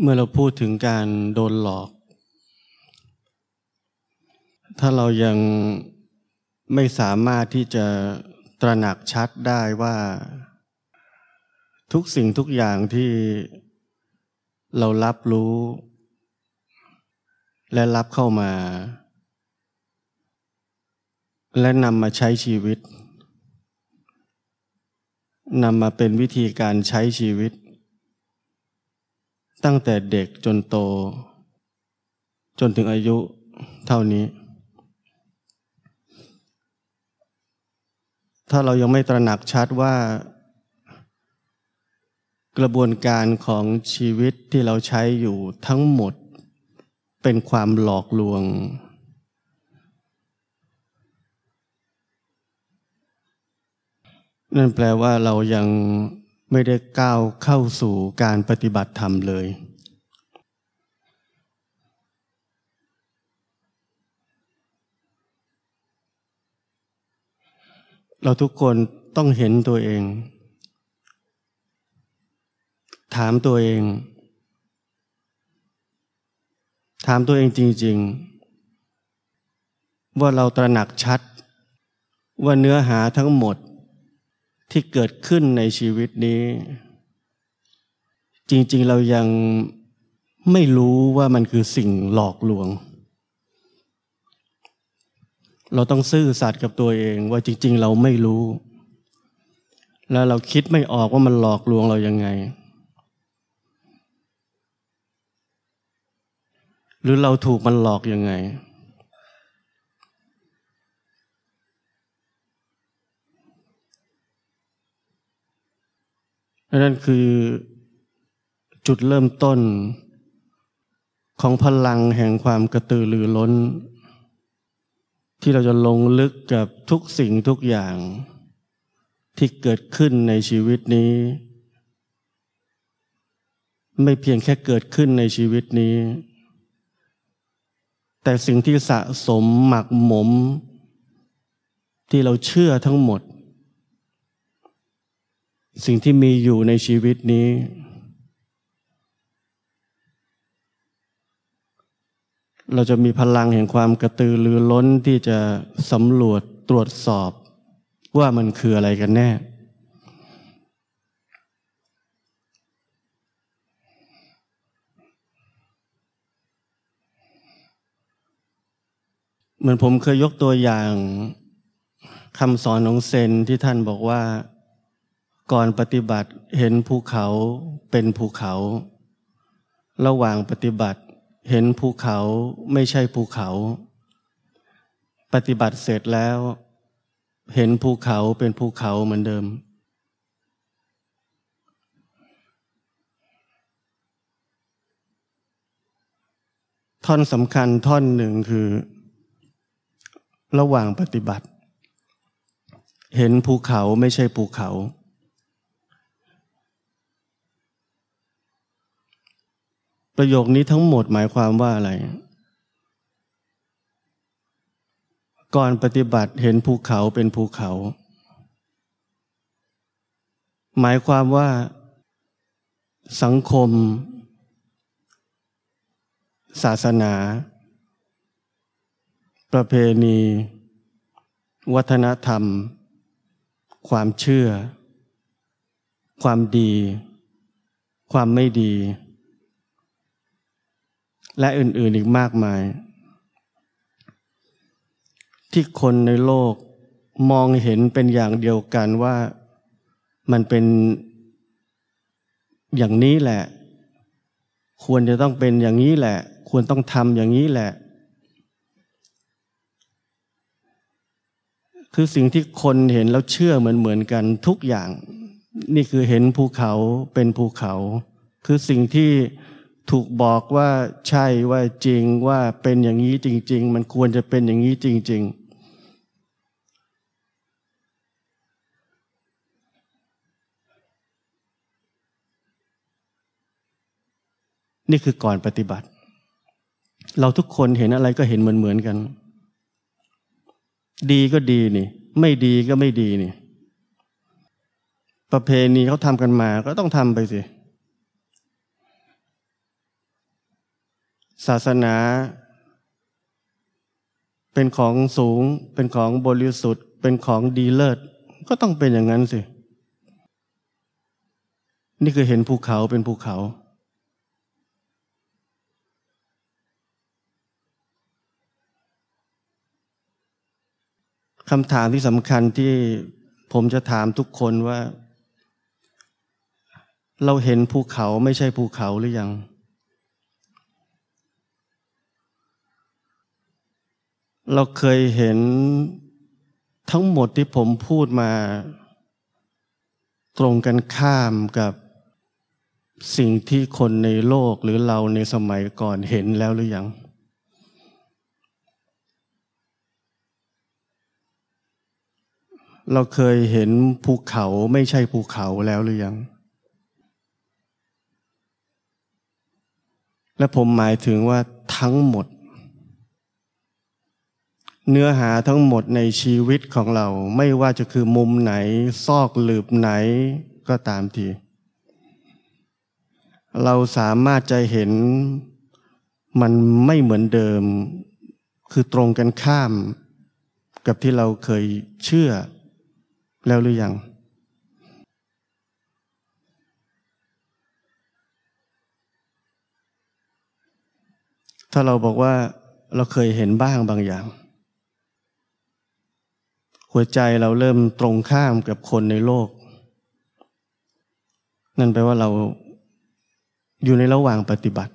เมื่อเราพูดถึงการโดนหลอก ถ้าเรายังไม่สามารถที่จะตระหนักชัดได้ว่า ทุกสิ่งทุกอย่างที่เรารับรู้ และรับเข้ามา และนำมาใช้ชีวิตนำมาเป็นวิธีการใช้ชีวิต ตั้งแต่เด็กจนโต จนถึงอายุเท่านี้ ถ้าเรายังไม่ตระหนักชัดว่า กระบวนการของชีวิตที่เราใช้อยู่ทั้งหมด เป็นความหลอกลวง นั่นแปลว่าเรายัง ไม่ได้ก้าวเข้าสู่การปฏิบัติธรรมเลย เราทุกคนต้องเห็นตัวเอง ถามตัวเอง ถามตัวเองจริง ๆ ว่าเราตระหนักชัด ว่าเนื้อหาทั้งหมด ที่เกิดขึ้นในชีวิตนี้ จริงๆเรายังไม่รู้ว่ามันคือสิ่งหลอกลวง เราต้องซื่อสัตย์กับตัวเองว่าจริง ๆ เราไม่รู้ แล้วเราคิดไม่ออกว่ามันหลอกลวงเรายังไง หรือเราถูกมันหลอกยังไง นั่นคือจุดเริ่มต้นของพลังแห่งความกระตือรือร้น ที่เราจะลงลึกกับทุกสิ่งทุกอย่าง ที่เกิดขึ้นในชีวิตนี้ ไม่เพียงแค่เกิดขึ้นในชีวิตนี้ แต่สิ่งที่สะสมหมักหมม ที่เราเชื่อทั้งหมด สิ่งที่มีอยู่ในชีวิตนี้ เราจะมีพลังแห่งความกระตือรือร้นที่จะสำรวจตรวจสอบว่ามันคืออะไรกันแน่ เหมือนผมเคยยกตัวอย่างคำสอนของเซนที่ท่านบอกว่า ก่อนปฏิบัติเห็นภูเขาเป็นภูเขา ระหว่างปฏิบัติเห็นภูเขาไม่ใช่ภูเขา ปฏิบัติเสร็จแล้ว เห็นภูเขาเป็นภูเขาเหมือนเดิม ท่อนสำคัญท่อนหนึ่งคือ ระหว่างปฏิบัติ เห็นภูเขาไม่ใช่ภูเขา ประโยคนี้ทั้งหมดหมายความว่าอะไร ก่อนปฏิบัติเห็นภูเขาเป็นภูเขา หมายความว่า สังคม ศาสนา ประเพณี วัฒนธรรม ความเชื่อ ความดี ความไม่ดี และอื่นๆอีกมากมาย ที่คนในโลกมองเห็นเป็นอย่างเดียวกันว่ามันเป็นอย่างนี้แหละ ควรจะต้องเป็นอย่างนี้แหละ ควรต้องทำอย่างนี้แหละ คือสิ่งที่คนเห็นแล้วเชื่อเหมือนเหมือนกันทุกอย่าง นี่คือเห็นภูเขาเป็นภูเขา คือสิ่งที่ ถูกบอกว่าใช่ว่าจริงว่าเป็นอย่างนี้จริง ๆ มันควรจะเป็นอย่างนี้จริง ๆนี่คือก่อนปฏิบัติ เราทุกคนเห็นอะไรก็เห็นเหมือนๆกัน ดีก็ดีนี่ ไม่ดีก็ไม่ดีนี่ ประเพณีเขาทำกันมาก็ต้องทำไปสิ ศาสนา เป็นของสูง เป็นของบริสุทธิ์ เป็นของดีเลิศ ก็ต้องเป็นอย่างนั้นสิ นี่คือเห็นภูเขาเป็นภูเขา คำถามที่สำคัญที่ผมจะถามทุกคนว่า เราเห็นภูเขาไม่ใช่ภูเขาหรือยัง เราเคยเห็นทั้งหมดที่ผมพูดมา ตรงกันข้ามกับสิ่งที่คนในโลกหรือเราในสมัยก่อนเห็นแล้วหรือยัง เราเคยเห็นภูเขาไม่ใช่ภูเขาแล้วหรือยัง และผมหมายถึงว่าทั้งหมด เนื้อหาทั้งหมดในชีวิตของเราไม่ว่าจะคือมุมไหน ซอกหลืบไหนก็ตามที เราสามารถจะเห็นมันไม่เหมือนเดิม คือตรงกันข้าม กับที่เราเคยเชื่อแล้วหรือยัง ถ้าเราบอกว่าเราเคยเห็นบ้างบางอย่าง หัวใจเราเริ่มตรงข้ามกับคนในโลก นั่นแปลว่าเราอยู่ในระหว่างปฏิบัติ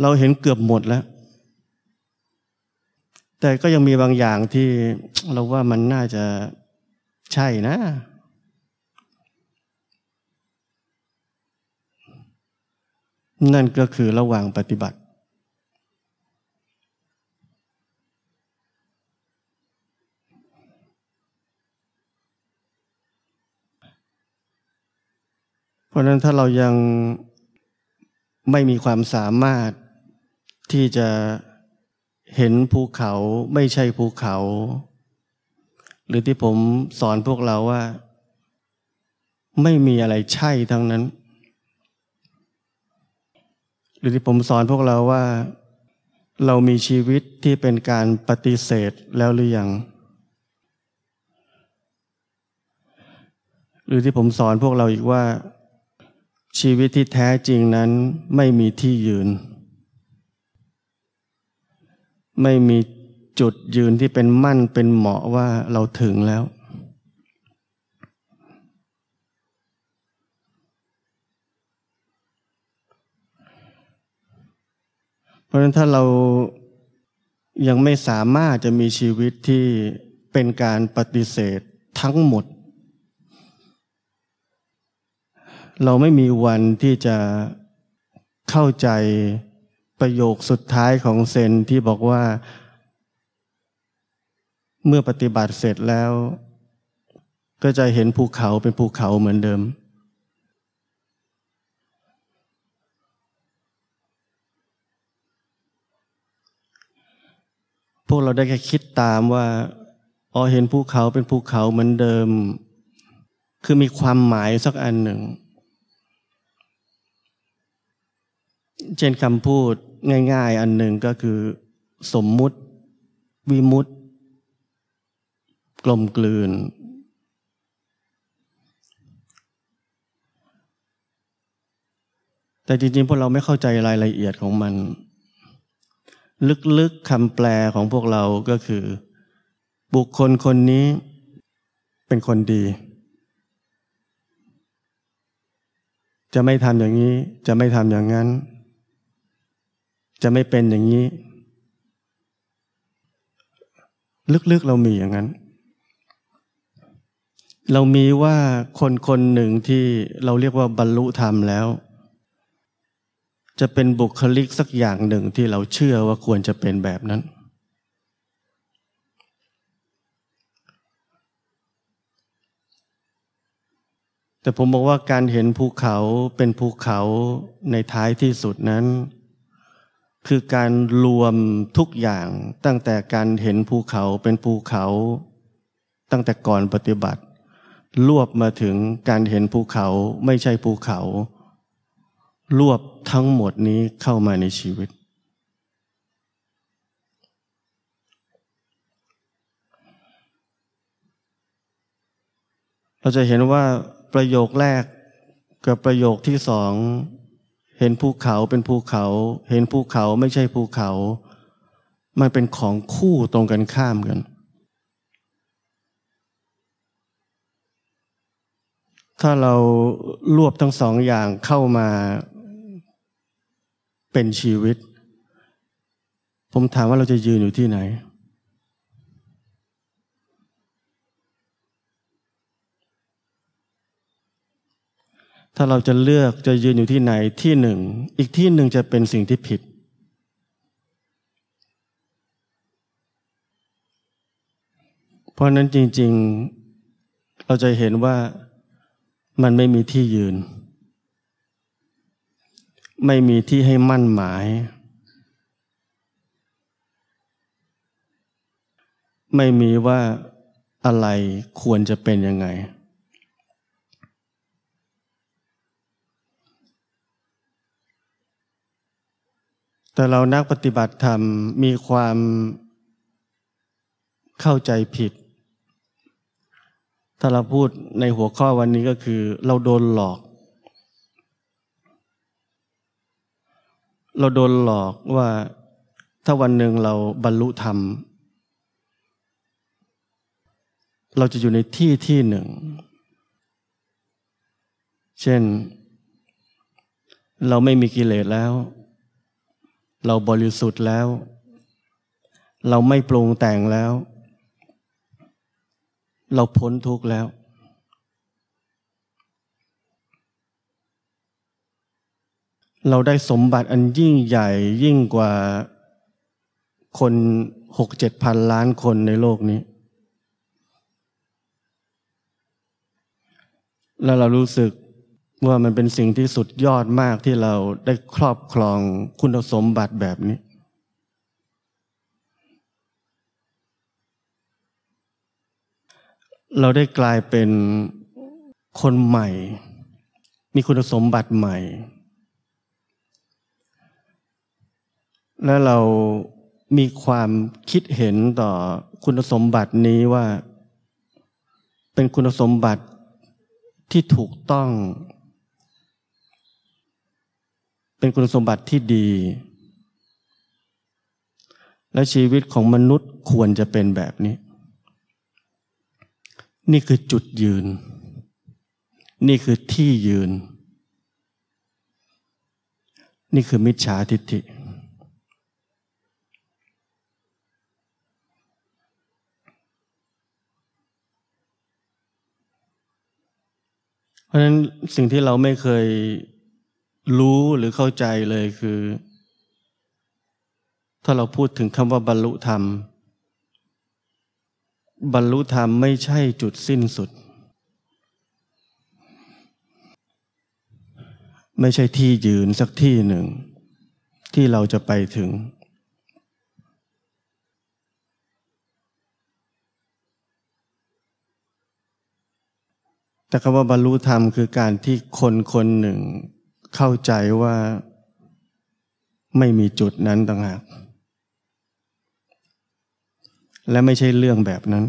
เราเห็นเกือบหมดแล้ว แต่ก็ยังมีบางอย่างที่เราว่ามันน่าจะใช่นะ นั่นก็คือระหว่างปฏิบัติ เพราะนั้นถ้าเรายังไม่มีความสามารถที่จะเห็นภูเขาไม่ใช่ภูเขา หรือที่ผมสอนพวกเราว่า ไม่มีอะไรใช่ทั้งนั้น หรือที่ผมสอนพวกเราว่า เรามีชีวิตที่เป็นการปฏิเสธแล้วหรือยังหรือที่ผมสอนพวกเราอีกว่า ชีวิตที่แท้จริงนั้นไม่มีที่ยืน ไม่มีจุดยืนที่เป็นมั่นเป็นเหมาะว่าเราถึงแล้ว เพราะฉะนั้นถ้าเรายังไม่สามารถจะมีชีวิตที่เป็นการปฏิเสธทั้งหมด เราไม่มีวันที่จะเข้าใจประโยคสุดท้ายของเซนที่บอกว่า เมื่อปฏิบัติเสร็จแล้ว ก็จะเห็นภูเขาเป็นภูเขาเหมือนเดิม พวกเราได้แค่คิดตามว่าอ๋อเห็นภูเขาเป็นภูเขาเหมือนเดิม คือมีความหมายสักอันหนึ่ง เช่นคำพูดง่าย ๆ อันหนึ่งก็คือ สมมุติ วิมุติ กลมกลืน แต่จริงๆ พวกเราไม่เข้าใจรายละเอียดของมัน ลึกๆคำแปลของพวกเราก็คือ บุคคลคนนี้เป็นคนดี จะไม่ทำอย่างนี้ จะไม่ทำอย่างนั้น จะไม่เป็นอย่างนี้ ลึกๆเรามีอย่างนั้น เรามีว่าคนคนหนึ่งที่เราเรียกว่าบรรลุธรรมแล้ว จะเป็นบุคลิกสักอย่างหนึ่งที่เราเชื่อว่าควรจะเป็นแบบนั้นแต่ผมบอกว่าการเห็นภูเขาเป็นภูเขาในท้ายที่สุดนั้น คือการรวมทุกอย่างตั้งแต่การเห็นภูเขาเป็นภูเขา ตั้งแต่ก่อนปฏิบัติ รวบมาถึงการเห็นภูเขาไม่ใช่ภูเขา รวบทั้งหมดนี้เข้ามาในชีวิต เราจะเห็นว่าประโยคแรกกับประโยคที่สอง เห็นภูเขาเป็นภูเขา เห็นภูเขาไม่ใช่ภูเขา มันเป็นของคู่ตรงกันข้ามกัน ถ้าเรารวบทั้งสองอย่างเข้ามาเป็นชีวิต ผมถามว่าเราจะยืนอยู่ที่ไหน ถ้าเราจะเลือกจะยืนอยู่ที่ไหนที่หนึ่ง อีกที่หนึ่งจะเป็นสิ่งที่ผิด เพราะนั้นจริง ๆ เราจะเห็นว่ามันไม่มีที่ยืน ไม่มีที่ให้มั่นหมาย ไม่มีว่าอะไรควรจะเป็นยังไง แต่เรานักปฏิบัติธรรมมีความเข้าใจผิด ถ้าเราพูดในหัวข้อวันนี้ก็คือ เราโดนหลอก เราโดนหลอกว่าถ้าวันหนึ่งเราบรรลุธรรม เราจะอยู่ในที่ที่หนึ่ง เช่น เราไม่มีกิเลสแล้ว เราบริสุทธิ์แล้ว เราไม่ปรุงแต่งแล้ว เราพ้นทุกข์แล้ว เราได้สมบัติอันยิ่งใหญ่ยิ่งกว่าคนหกเจ็ดพันล้านคนในโลกนี้ แล้วเรารู้สึก ว่ามันเป็นสิ่งที่สุดยอดมากที่เราได้ครอบครองคุณสมบัติแบบนี้ เราได้กลายเป็นคนใหม่ มีคุณสมบัติใหม่ และเรามีความคิดเห็นต่อคุณสมบัตินี้ว่า เป็นคุณสมบัติที่ถูกต้อง เป็นคุณสมบัติที่ดี และชีวิตของมนุษย์ควรจะเป็นแบบนี้ นี่คือจุดยืน นี่คือที่ยืน นี่คือมิจฉาทิฏฐิเพราะฉะนั้นสิ่งที่เราไม่เคย รู้หรือเข้าใจเลยคือ ถ้าเราพูดถึงคำว่าบรรลุธรรม บรรลุธรรมไม่ใช่จุดสิ้นสุด ไม่ใช่ที่ยืนสักที่หนึ่ง ที่เราจะไปถึง แต่คำว่าบรรลุธรรมคือการที่คนคนหนึ่ง เข้าใจว่าไม่มีจุดนั้นต่างหาก และไม่ใช่เรื่องแบบนั้น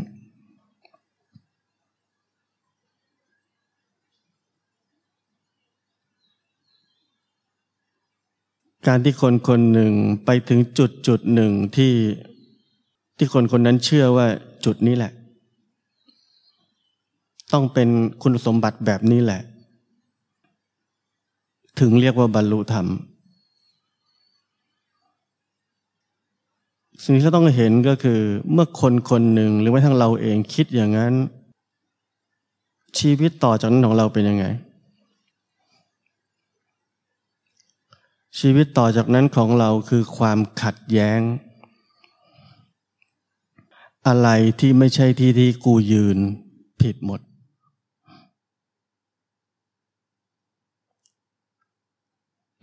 การที่คนคนหนึ่งไปถึงจุดจุดหนึ่งที่ที่คนคนนั้นเชื่อว่าจุดนี้แหละ ต้องเป็นคุณสมบัติแบบนี้แหละ ถึงเรียกว่าบรรลุธรรม สิ่งที่เราต้องเห็นก็คือเมื่อคนคนหนึ่งหรือว่าทั้งเราเองคิดอย่างนั้น ชีวิตต่อจากนั้นของเราเป็นยังไง ชีวิตต่อจากนั้นของเราคือความขัดแย้ง อะไรที่ไม่ใช่ที่ที่กูยืนผิดหมด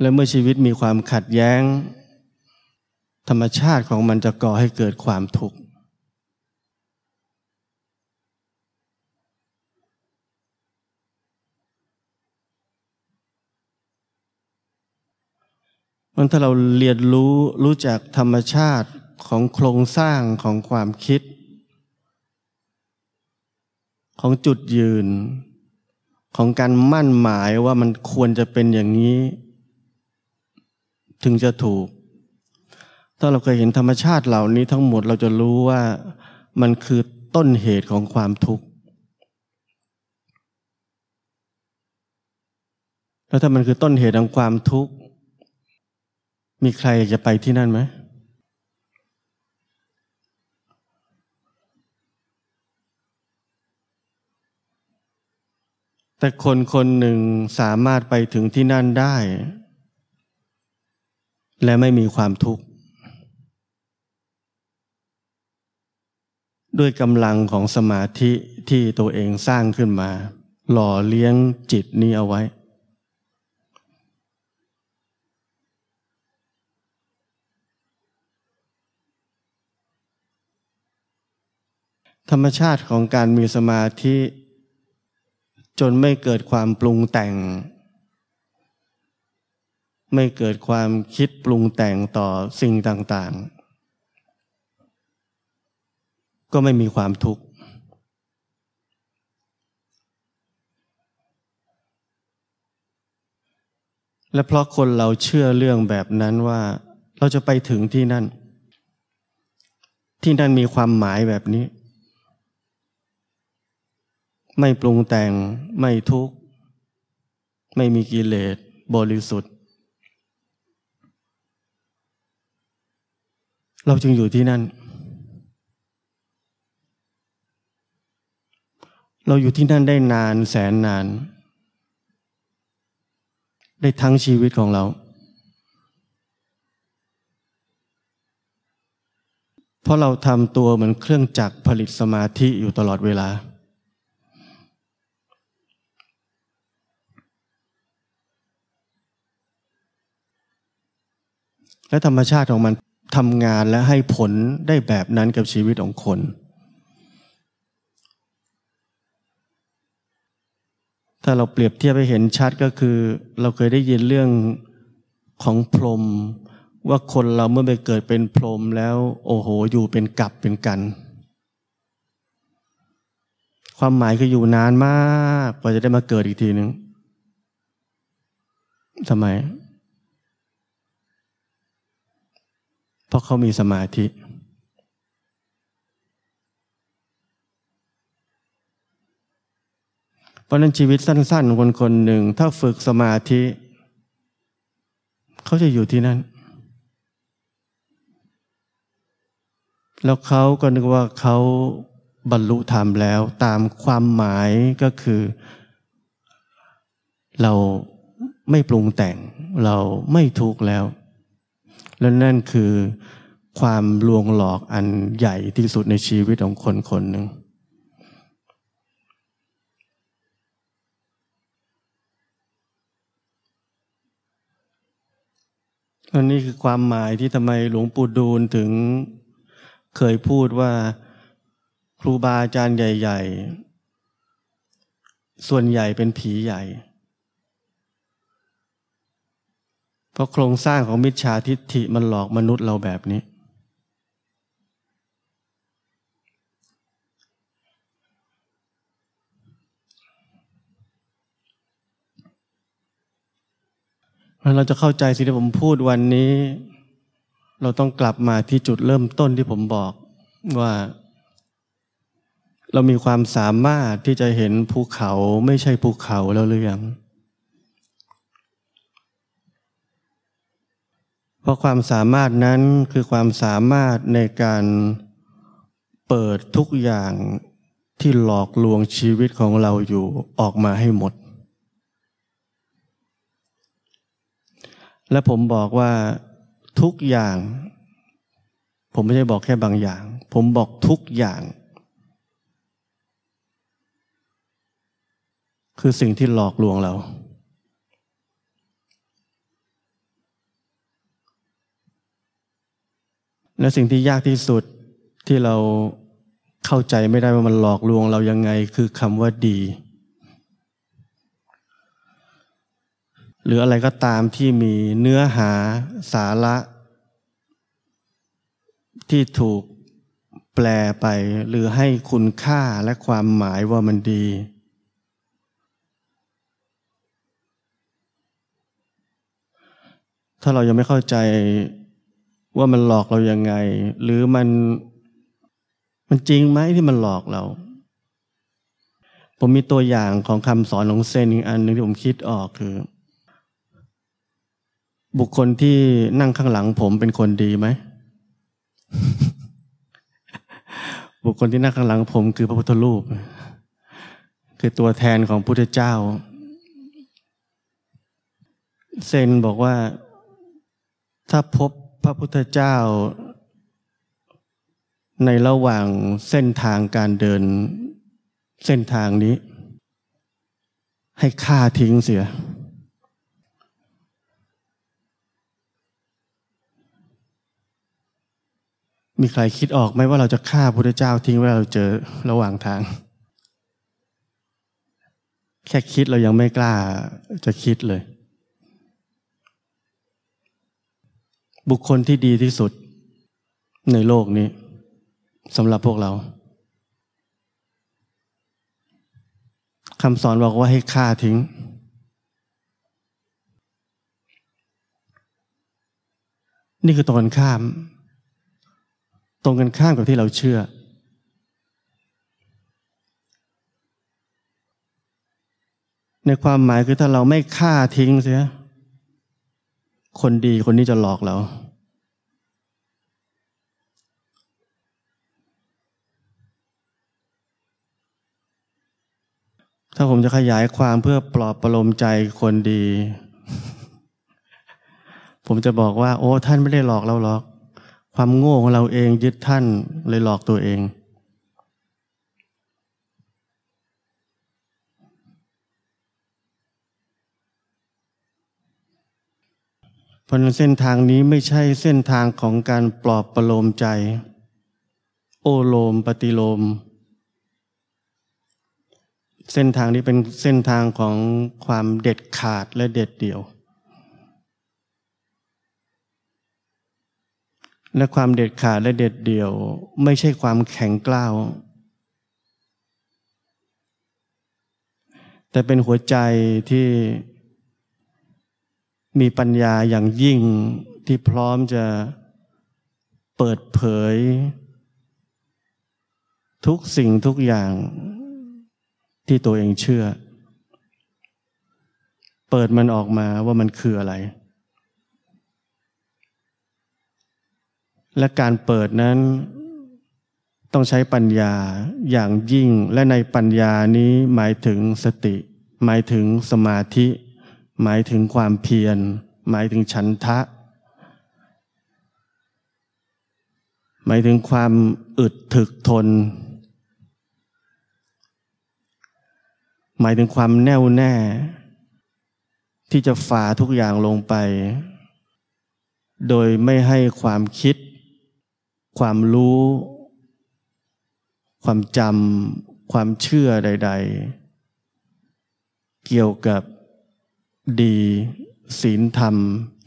และเมื่อชีวิตมีความขัดแย้ง ธรรมชาติของมันจะก่อให้เกิดความทุกข์มันถ้าเราเรียนรู้รู้จักธรรมชาติของโครงสร้างของความคิด ของจุดยืน ของการมั่นหมายว่ามันควรจะเป็นอย่างนี้ ถึงจะถูก ถ้าเราเคยเห็นธรรมชาติเหล่านี้ทั้งหมดเราจะรู้ว่ามันคือต้นเหตุของความทุกข์แล้วถ้ามันคือต้นเหตุของความทุกข์ มีใครจะไปที่นั่นไหม แต่คนคนหนึ่งสามารถไปถึงที่นั่นได้ และไม่มีความทุกข์ ด้วยกำลังของสมาธิที่ตัวเองสร้างขึ้นมา หล่อเลี้ยงจิตนี้เอาไว้ ธรรมชาติของการมีสมาธิ จนไม่เกิดความปรุงแต่ง ไม่เกิดความคิดปรุงแต่งต่อสิ่งต่างๆ ก็ไม่มีความทุกข์ และเพราะคนเราเชื่อเรื่องแบบนั้นว่า เราจะไปถึงที่นั่น ที่นั่นมีความหมายแบบนี้ ไม่ปรุงแต่งไม่ทุกข์ ไม่มีกิเลสบริสุทธิ์ เราจึงอยู่ที่นั่น เราอยู่ที่นั่นได้นานแสนนาน ได้ทั้งชีวิตของเรา เพราะเราทำตัวเหมือนเครื่องจักรผลิตสมาธิอยู่ตลอดเวลาและธรรมชาติของมัน ทำงานและให้ผลได้แบบนั้นกับชีวิตของคน ถ้าเราเปรียบเทียบไปเห็นชัดก็คือ เราเคยได้ยินเรื่องของพรมว่าคนเราเมื่อไปเกิดเป็นพรมแล้ว โอ้โห อยู่เป็นกับเป็นกัน ความหมายคืออยู่นานมากกว่าจะได้มาเกิดอีกทีหนึ่งทำไม เพราะเขามีสมาธิ เพราะนั้นชีวิตสั้นๆคนคนหนึ่ง ถ้าฝึกสมาธิ เขาจะอยู่ที่นั่น แล้วเขาก็นึกว่าเขาบรรลุธรรมแล้วตามความหมายก็คือ เราไม่ปรุงแต่ง เราไม่ทุกข์แล้ว และนั่นคือความลวงหลอกอันใหญ่ที่สุดในชีวิตของคนคนหนึ่ง อันนี้คือความหมายที่ทำไมหลวงปู่ดูลถึงเคยพูดว่าครูบาอาจารย์ใหญ่ ๆ ส่วนใหญ่เป็นผีใหญ่ เพราะโครงสร้างของมิจฉาทิฏฐิมันหลอกมนุษย์เราแบบนี้ เราจะเข้าใจสิ่งที่ผมพูดวันนี้ เราต้องกลับมาที่จุดเริ่มต้นที่ผมบอกว่าเรามีความสามารถที่จะเห็นภูเขาไม่ใช่ภูเขาแล้วหรือยัง เพราะความสามารถนั้นคือความสามารถในการเปิดทุกอย่างที่หลอกลวงชีวิตของเราอยู่ออกมาให้หมด และผมบอกว่าทุกอย่าง ผมไม่ใช่บอกแค่บางอย่าง ผมบอกทุกอย่าง คือสิ่งที่หลอกลวงเรา และสิ่งที่ยากที่สุดที่เราเข้าใจไม่ได้ว่ามันหลอกลวงเรายังไงคือคำว่าดี หรืออะไรก็ตามที่มีเนื้อหาสาระ ที่ถูกแปลไปหรือให้คุณค่าและความหมายว่ามันดี ถ้าเรายังไม่เข้าใจ ว่ามันหลอกเรายังไง หรือมันมันจริงไหมที่มันหลอกเรา ผมมีตัวอย่างของคำสอนของเซนอีกอันหนึ่งที่ผมคิดออกคือ บุคคลที่นั่งข้างหลังผมเป็นคนดีไหม บุคคลที่นั่งข้างหลังผมคือพระพุทธรูป คือตัวแทนของพุทธเจ้า เซนบอกว่าถ้าพบ ระพุทธเจ้า ในระหว่างเส้นทางการเดินเส้นทางนี้ ให้ฆ่าทิ้งเสีย มีใครคิดออกไหมว่าเราจะฆ่าพระพุทธเจ้าทิ้งเวลาเราเจอระหว่างทาง แค่คิดเรายังไม่กล้าจะคิดเลย บุคคลที่ดีที่สุดในโลกนี้สำหรับพวกเราคำสอนบอกว่าให้ฆ่าทิ้ง นี่คือตรงกันข้าม ตรงกันข้ามกับที่เราเชื่อ ในความหมายคือถ้าเราไม่ฆ่าทิ้งเสีย คนดีคนนี้จะหลอกเราถ้าผมจะขยายความเพื่อปลอบประโลมใจคนดี ผมจะบอกว่า โอ้ท่านไม่ได้หลอกเราหรอก ความโง่ของเราเองยึดท่านเลยหลอกตัวเอง เพราะนั้นเส้นทางนี้ไม่ใช่เส้นทางของการปลอบประโลมใจ โอโลมปฏิโลม เส้นทางนี้เป็นเส้นทางของความเด็ดขาดและเด็ดเดี่ยว และความเด็ดขาดและเด็ดเดี่ยว ไม่ใช่ความแข็งกล้าวแต่เป็นหัวใจที่ มีปัญญาอย่างยิ่งที่พร้อมจะเปิดเผย ทุกสิ่งทุกอย่างที่ตัวเองเชื่อ เปิดมันออกมาว่ามันคืออะไร และการเปิดนั้นต้องใช้ปัญญาอย่างยิ่งและในปัญญานี้หมายถึงสติ หมายถึงสมาธิ หมายถึงความเพียร หมายถึงฉันทะ หมายถึงความอึดถึกทน หมายถึงความแน่วแน่ ที่จะฝ่าทุกอย่างลงไป โดยไม่ให้ความคิด ความรู้ ความจำความเชื่อใด ๆ เกี่ยวกับ ดีศีลธรรม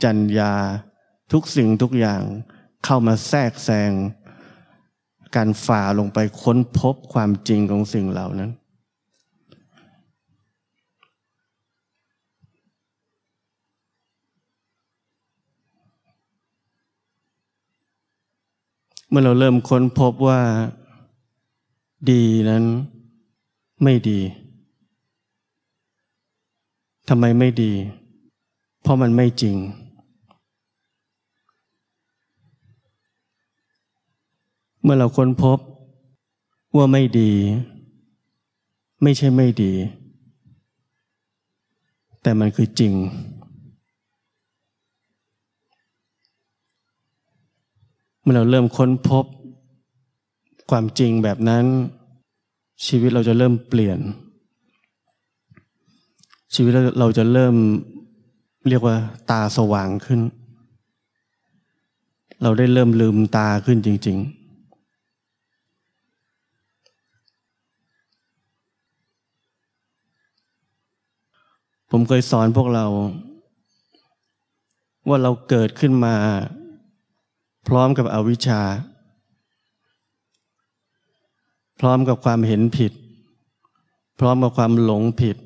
จัญญา ทุกสิ่งทุกอย่างเข้ามาแทรกแซง การฝ่าลงไปค้นพบความจริงของสิ่งเหล่านั้น เมื่อเราเริ่มค้นพบว่า ดีนั้นไม่ดี ทำไมไม่ดี เพราะมันไม่จริง เมื่อเราค้นพบว่าไม่ดี ไม่ใช่ไม่ดี แต่มันคือจริง เมื่อเราเริ่มค้นพบ ความจริงแบบนั้น ชีวิตเราจะเริ่มเปลี่ยน ชีวิตเราจะเริ่มเรียกว่าตาสว่างขึ้น เราได้เริ่มลืมตาขึ้นจริง ๆ ผมเคยสอนพวกเรา ว่าเราเกิดขึ้นมา พร้อมกับอวิชชา พร้อมกับความเห็นผิด พร้อมกับความหลงผิด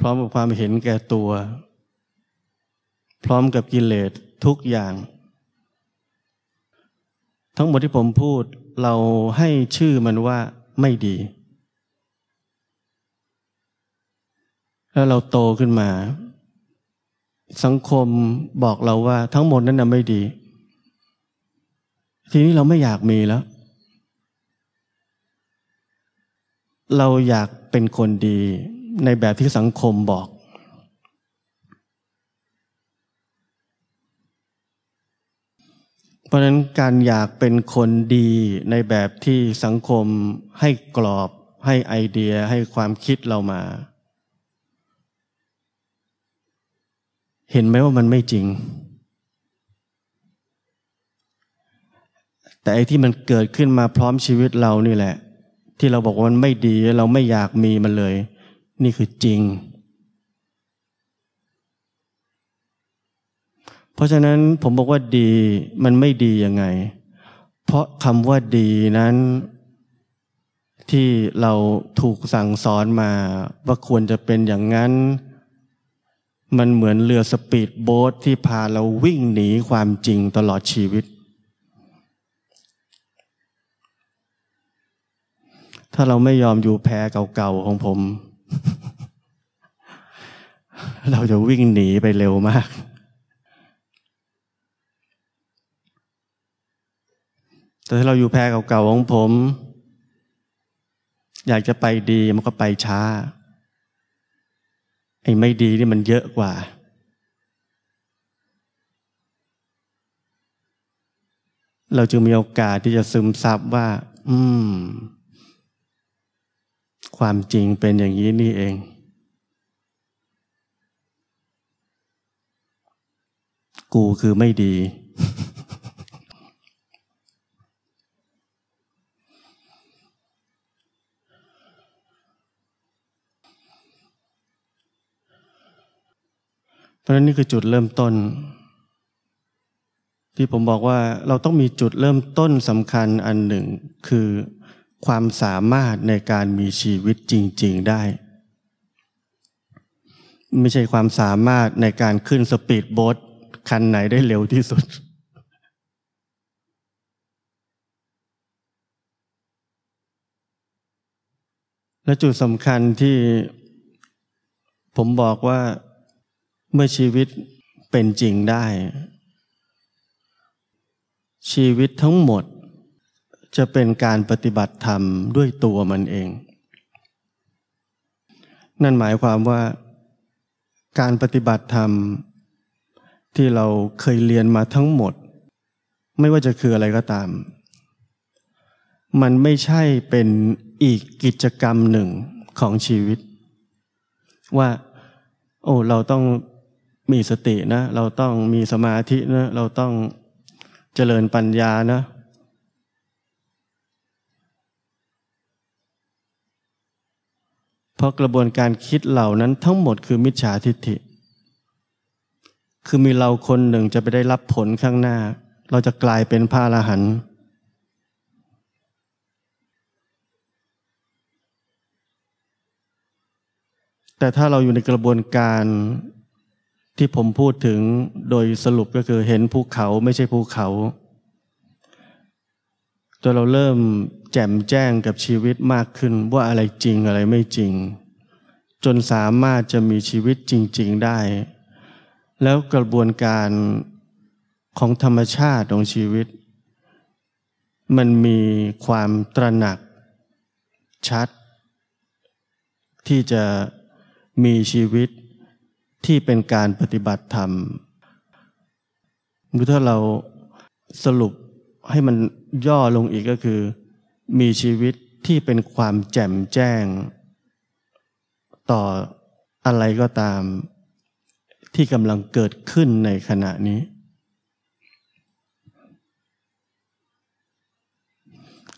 พร้อมกับความเห็นแก่ตัว พร้อมกับกิเลสทุกอย่าง ทั้งหมดที่ผมพูดเราให้ชื่อมันว่าไม่ดี แล้วเราโตขึ้นมา สังคมบอกเราว่าทั้งหมดนั้นน่ะไม่ดี ทีนี้เราไม่อยากมีแล้ว เราอยากเป็นคนดี ในแบบที่สังคมบอก เพราะนั้นการอยากเป็นคนดีในแบบที่สังคมให้กรอบ ให้ไอเดียให้ความคิดเรามา เห็นไหมว่ามันไม่จริง แต่ไอ้ที่มันเกิดขึ้นมาพร้อมชีวิตเรานี่แหละที่เราบอกว่ามันไม่ดีเราไม่อยากมีมันเลย นี่คือจริง เพราะฉะนั้นผมบอกว่าดีมันไม่ดียังไง เพราะคำว่าดีนั้น ที่เราถูกสั่งสอนมาว่าควรจะเป็นอย่างนั้น มันเหมือนเรือสปีดโบ๊ทที่พาเราวิ่งหนีความจริงตลอดชีวิตถ้าเราไม่ยอมอยู่แพ้เก่าๆของผม เราจะวิ่งหนีไปเร็วมาก แต่ถ้าเราอยู่แพรเก่าๆของผม อยากจะไปดีมันก็ไปช้า ไอ้ไม่ดีนี่มันเยอะกว่า เราจึงมีโอกาสที่จะซึมซับว่า อืม ความจริงเป็นอย่างนี้นี่เอง กูคือไม่ดี เพราะฉะนั้นนี่คือจุดเริ่มต้น ที่ผมบอกว่าเราต้องมีจุดเริ่มต้นสำคัญอันหนึ่งคือ ความสามารถในการมีชีวิตจริง ๆได้ ไม่ใช่ความสามารถในการขึ้นสปีดโบ๊ทคันไหนได้เร็วที่สุด และจุดสำคัญที่ผมบอกว่าเมื่อชีวิตเป็นจริงได้ ชีวิตทั้งหมด จะเป็นการปฏิบัติธรรมด้วยตัวมันเอง นั่นหมายความว่า การปฏิบัติธรรม ที่เราเคยเรียนมาทั้งหมด ไม่ว่าจะคืออะไรก็ตาม มันไม่ใช่เป็นอีกกิจกรรมหนึ่งของชีวิต ว่า โอ้เราต้องมีสตินะ เราต้องมีสมาธินะ เราต้องเจริญปัญญานะ เพราะกระบวนการคิดเหล่านั้นทั้งหมดคือมิจฉาทิฏฐิ คือมีเราคนหนึ่งจะไปได้รับผลข้างหน้า เราจะกลายเป็นพระอรหันต์แต่ถ้าเราอยู่ในกระบวนการที่ผมพูดถึงโดยสรุปก็คือเห็นภูเขาไม่ใช่ภูเขา จนเราเริ่มแจ่มแจ้งกับชีวิตมากขึ้นว่าอะไรจริงอะไรไม่จริง จนสามารถจะมีชีวิตจริง ๆได้ แล้วกระบวนการของธรรมชาติของชีวิต มันมีความตระหนัก ชัด ที่จะมีชีวิตที่เป็นการปฏิบัติธรรมถ้าเราสรุป ให้มันย่อลงอีกก็คือ มีชีวิตที่เป็นความแจ่มแจ้ง ต่ออะไรก็ตาม ที่กำลังเกิดขึ้นในขณะนี้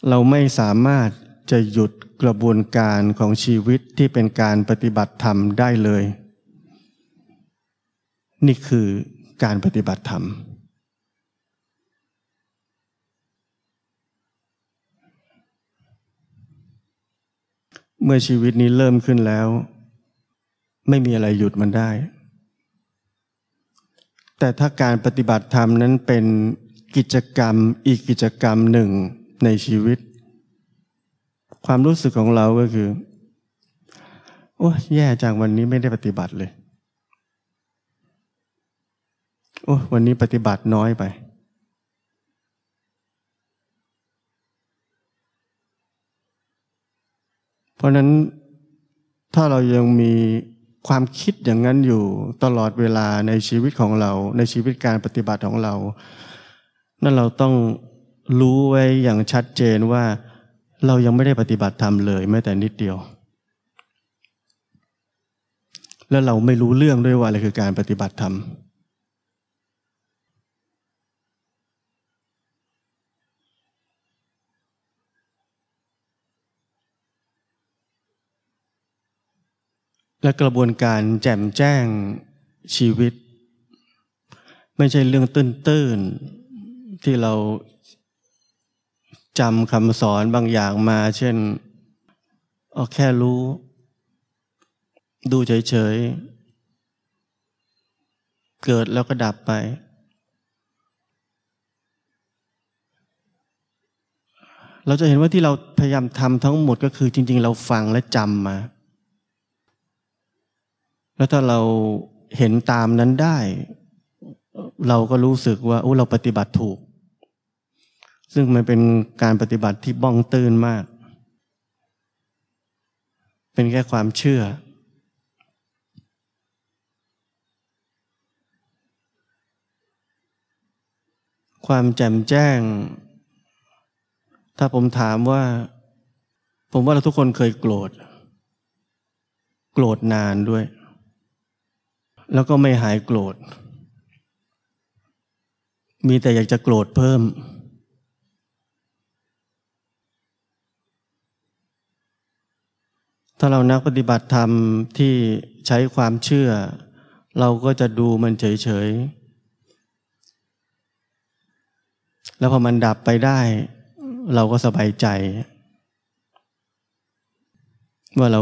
เราไม่สามารถจะหยุดกระบวนการของชีวิตที่เป็นการปฏิบัติธรรมได้เลย นี่คือการปฏิบัติธรรม เมื่อชีวิตนี้เริ่มขึ้นแล้ว ไม่มีอะไรหยุดมันได้ แต่ถ้าการปฏิบัติธรรมนั้นเป็นกิจกรรมอีกกิจกรรมหนึ่งในชีวิต ความรู้สึกของเราก็คือ โอ้แย่จังวันนี้ไม่ได้ปฏิบัติเลย โอ้วันนี้ปฏิบัติน้อยไป เพ ราะนั้นถ้าเรายังมีความคิดอย่างนั้นอยู่ตลอดเวลาในชีวิตของเรา ในชีวิตการปฏิบัติของเรา นั่นเราต้องรู้ไว้อย่างชัดเจนว่าเรายังไม่ได้ปฏิบัติธรรมเลยแม้แต่นิดเดียว แล้วเราไม่รู้เรื่องด้วยว่าอะไรคือการปฏิบัติธรรม และกระบวนการแจ่มแจ้งชีวิต ไม่ใช่เรื่องตื้นๆ ที่เราจำคำสอนบางอย่างมา เช่นเอาแค่รู้ ดูเฉยๆ เกิดแล้วก็ดับไป เราจะเห็นว่าที่เราพยายามทำทั้งหมดก็คือจริง ๆ เราฟังและจำมา แล้วถ้าเราเห็นตามนั้นได้ เราก็รู้สึกว่าโอ้เราปฏิบัติถูก ซึ่งมันเป็นการปฏิบัติที่บ้องตื่นมาก เป็นแค่ความเชื่อ ความแจ่มแจ้ง ถ้าผมถามว่า ผมว่าเราทุกคนเคยโกรธ โกรธนานด้วย แล้วก็ไม่หายโกรธ มีแต่อยากจะโกรธเพิ่ม ถ้าเรานักปฏิบัติธรรมที่ใช้ความเชื่อ เราก็จะดูมันเฉย ๆ แล้วพอมันดับไปได้ เราก็สบายใจ ว่าเรา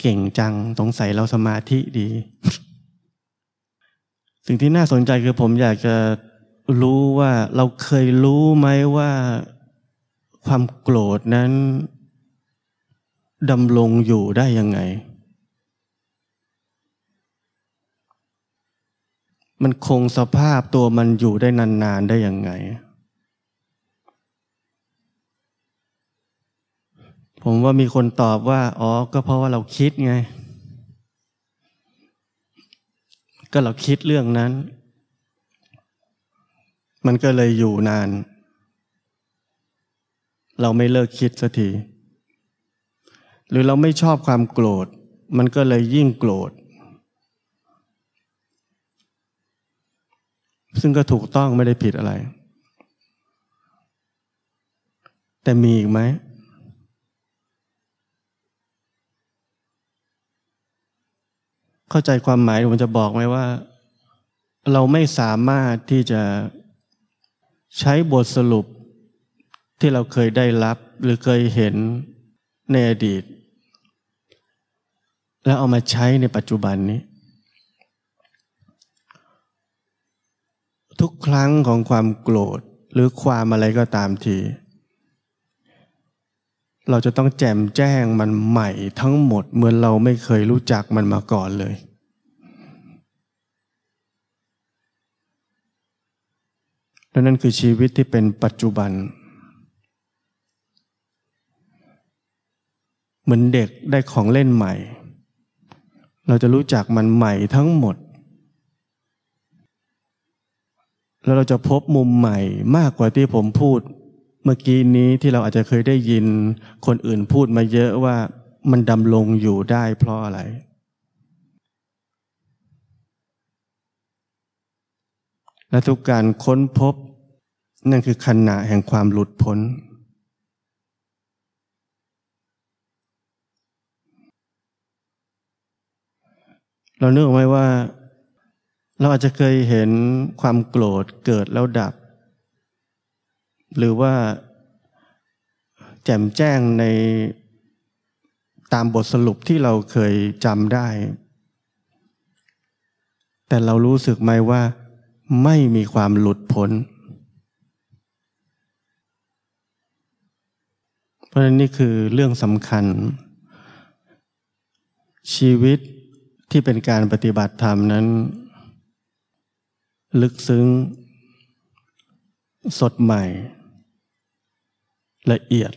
เก่งจังสงสัยเราสมาธิดี สิ่งที่น่าสนใจคือผมอยากจะรู้ว่าเราเคยรู้ไหมว่าความโกรธนั้นดำรงอยู่ได้ยังไง มันคงสภาพตัวมันอยู่ได้นานๆได้ยังไง ผมว่ามีคนตอบว่า อ๋อ ก็เพราะว่าเราคิดไง ก็เราคิดเรื่องนั้น มันก็เลยอยู่นาน เราไม่เลิกคิดสักทีหรือเราไม่ชอบความโกรธ มันก็เลยยิ่งโกรธ ซึ่งก็ถูกต้องไม่ได้ผิดอะไร แต่มีอีกไหม เข้าใจความหมายผมจะบอกไหมว่า เราไม่สามารถที่จะใช้บทสรุปที่เราเคยได้รับหรือเคยเห็นในอดีต แล้วเอามาใช้ในปัจจุบันนี้ ทุกครั้งของความโกรธหรือความอะไรก็ตามที เราจะต้องแจมแจ้งมันใหม่ทั้งหมดเหมือนเราไม่เคยรู้จักมันมาก่อนเลย และนั่นคือชีวิตที่เป็นปัจจุบัน เหมือนเด็กได้ของเล่นใหม่ เราจะรู้จักมันใหม่ทั้งหมด แล้วเราจะพบมุมใหม่มากกว่าที่ผมพูด เมื่อกี้นี้ที่เราอาจจะเคยได้ยินคนอื่นพูดมาเยอะว่ามันดำรงอยู่ได้เพราะอะไร และทุกการค้นพบ นั่นคือขณะแห่งความหลุดพ้น เราเนึกไหมว่า เราอาจจะเคยเห็นความโกรธเกิดแล้วดับ หรือว่าแจ่มแจ้งในตามบทสรุปที่เราเคยจำได้ แต่เรารู้สึกไหมว่า ไม่มีความหลุดพ้น เพราะนั้นนี่คือเรื่องสำคัญ ชีวิตที่เป็นการปฏิบัติธรรมนั้น ลึกซึ้ง สดใหม่ ละเอียด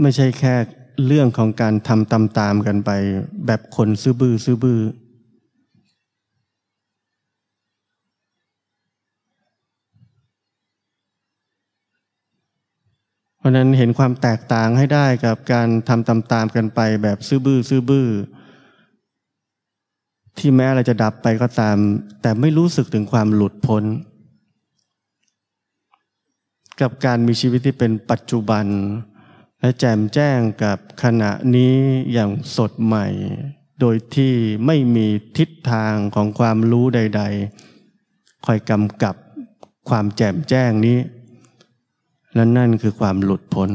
ไม่ใช่แค่เรื่องของการทำตามๆกันไป แบบคนซื้อบื้อซื้อบื้อเพราะนั้นเห็นความแตกต่างให้ได้กับการทำตามๆกันไปแบบซื้อบื้อซื้อบื้อที่แม้อะไรจะดับไปก็ตาม แต่ไม่รู้สึกถึงความหลุดพ้น กับการมีชีวิตที่เป็นปัจจุบัน และแจ่มแจ้งกับขณะนี้อย่างสดใหม่ โดยที่ไม่มีทิศทางของความรู้ใด ๆ คอยกำกับความแจ่มแจ้งนี้ และนั่นคือความหลุดพ้น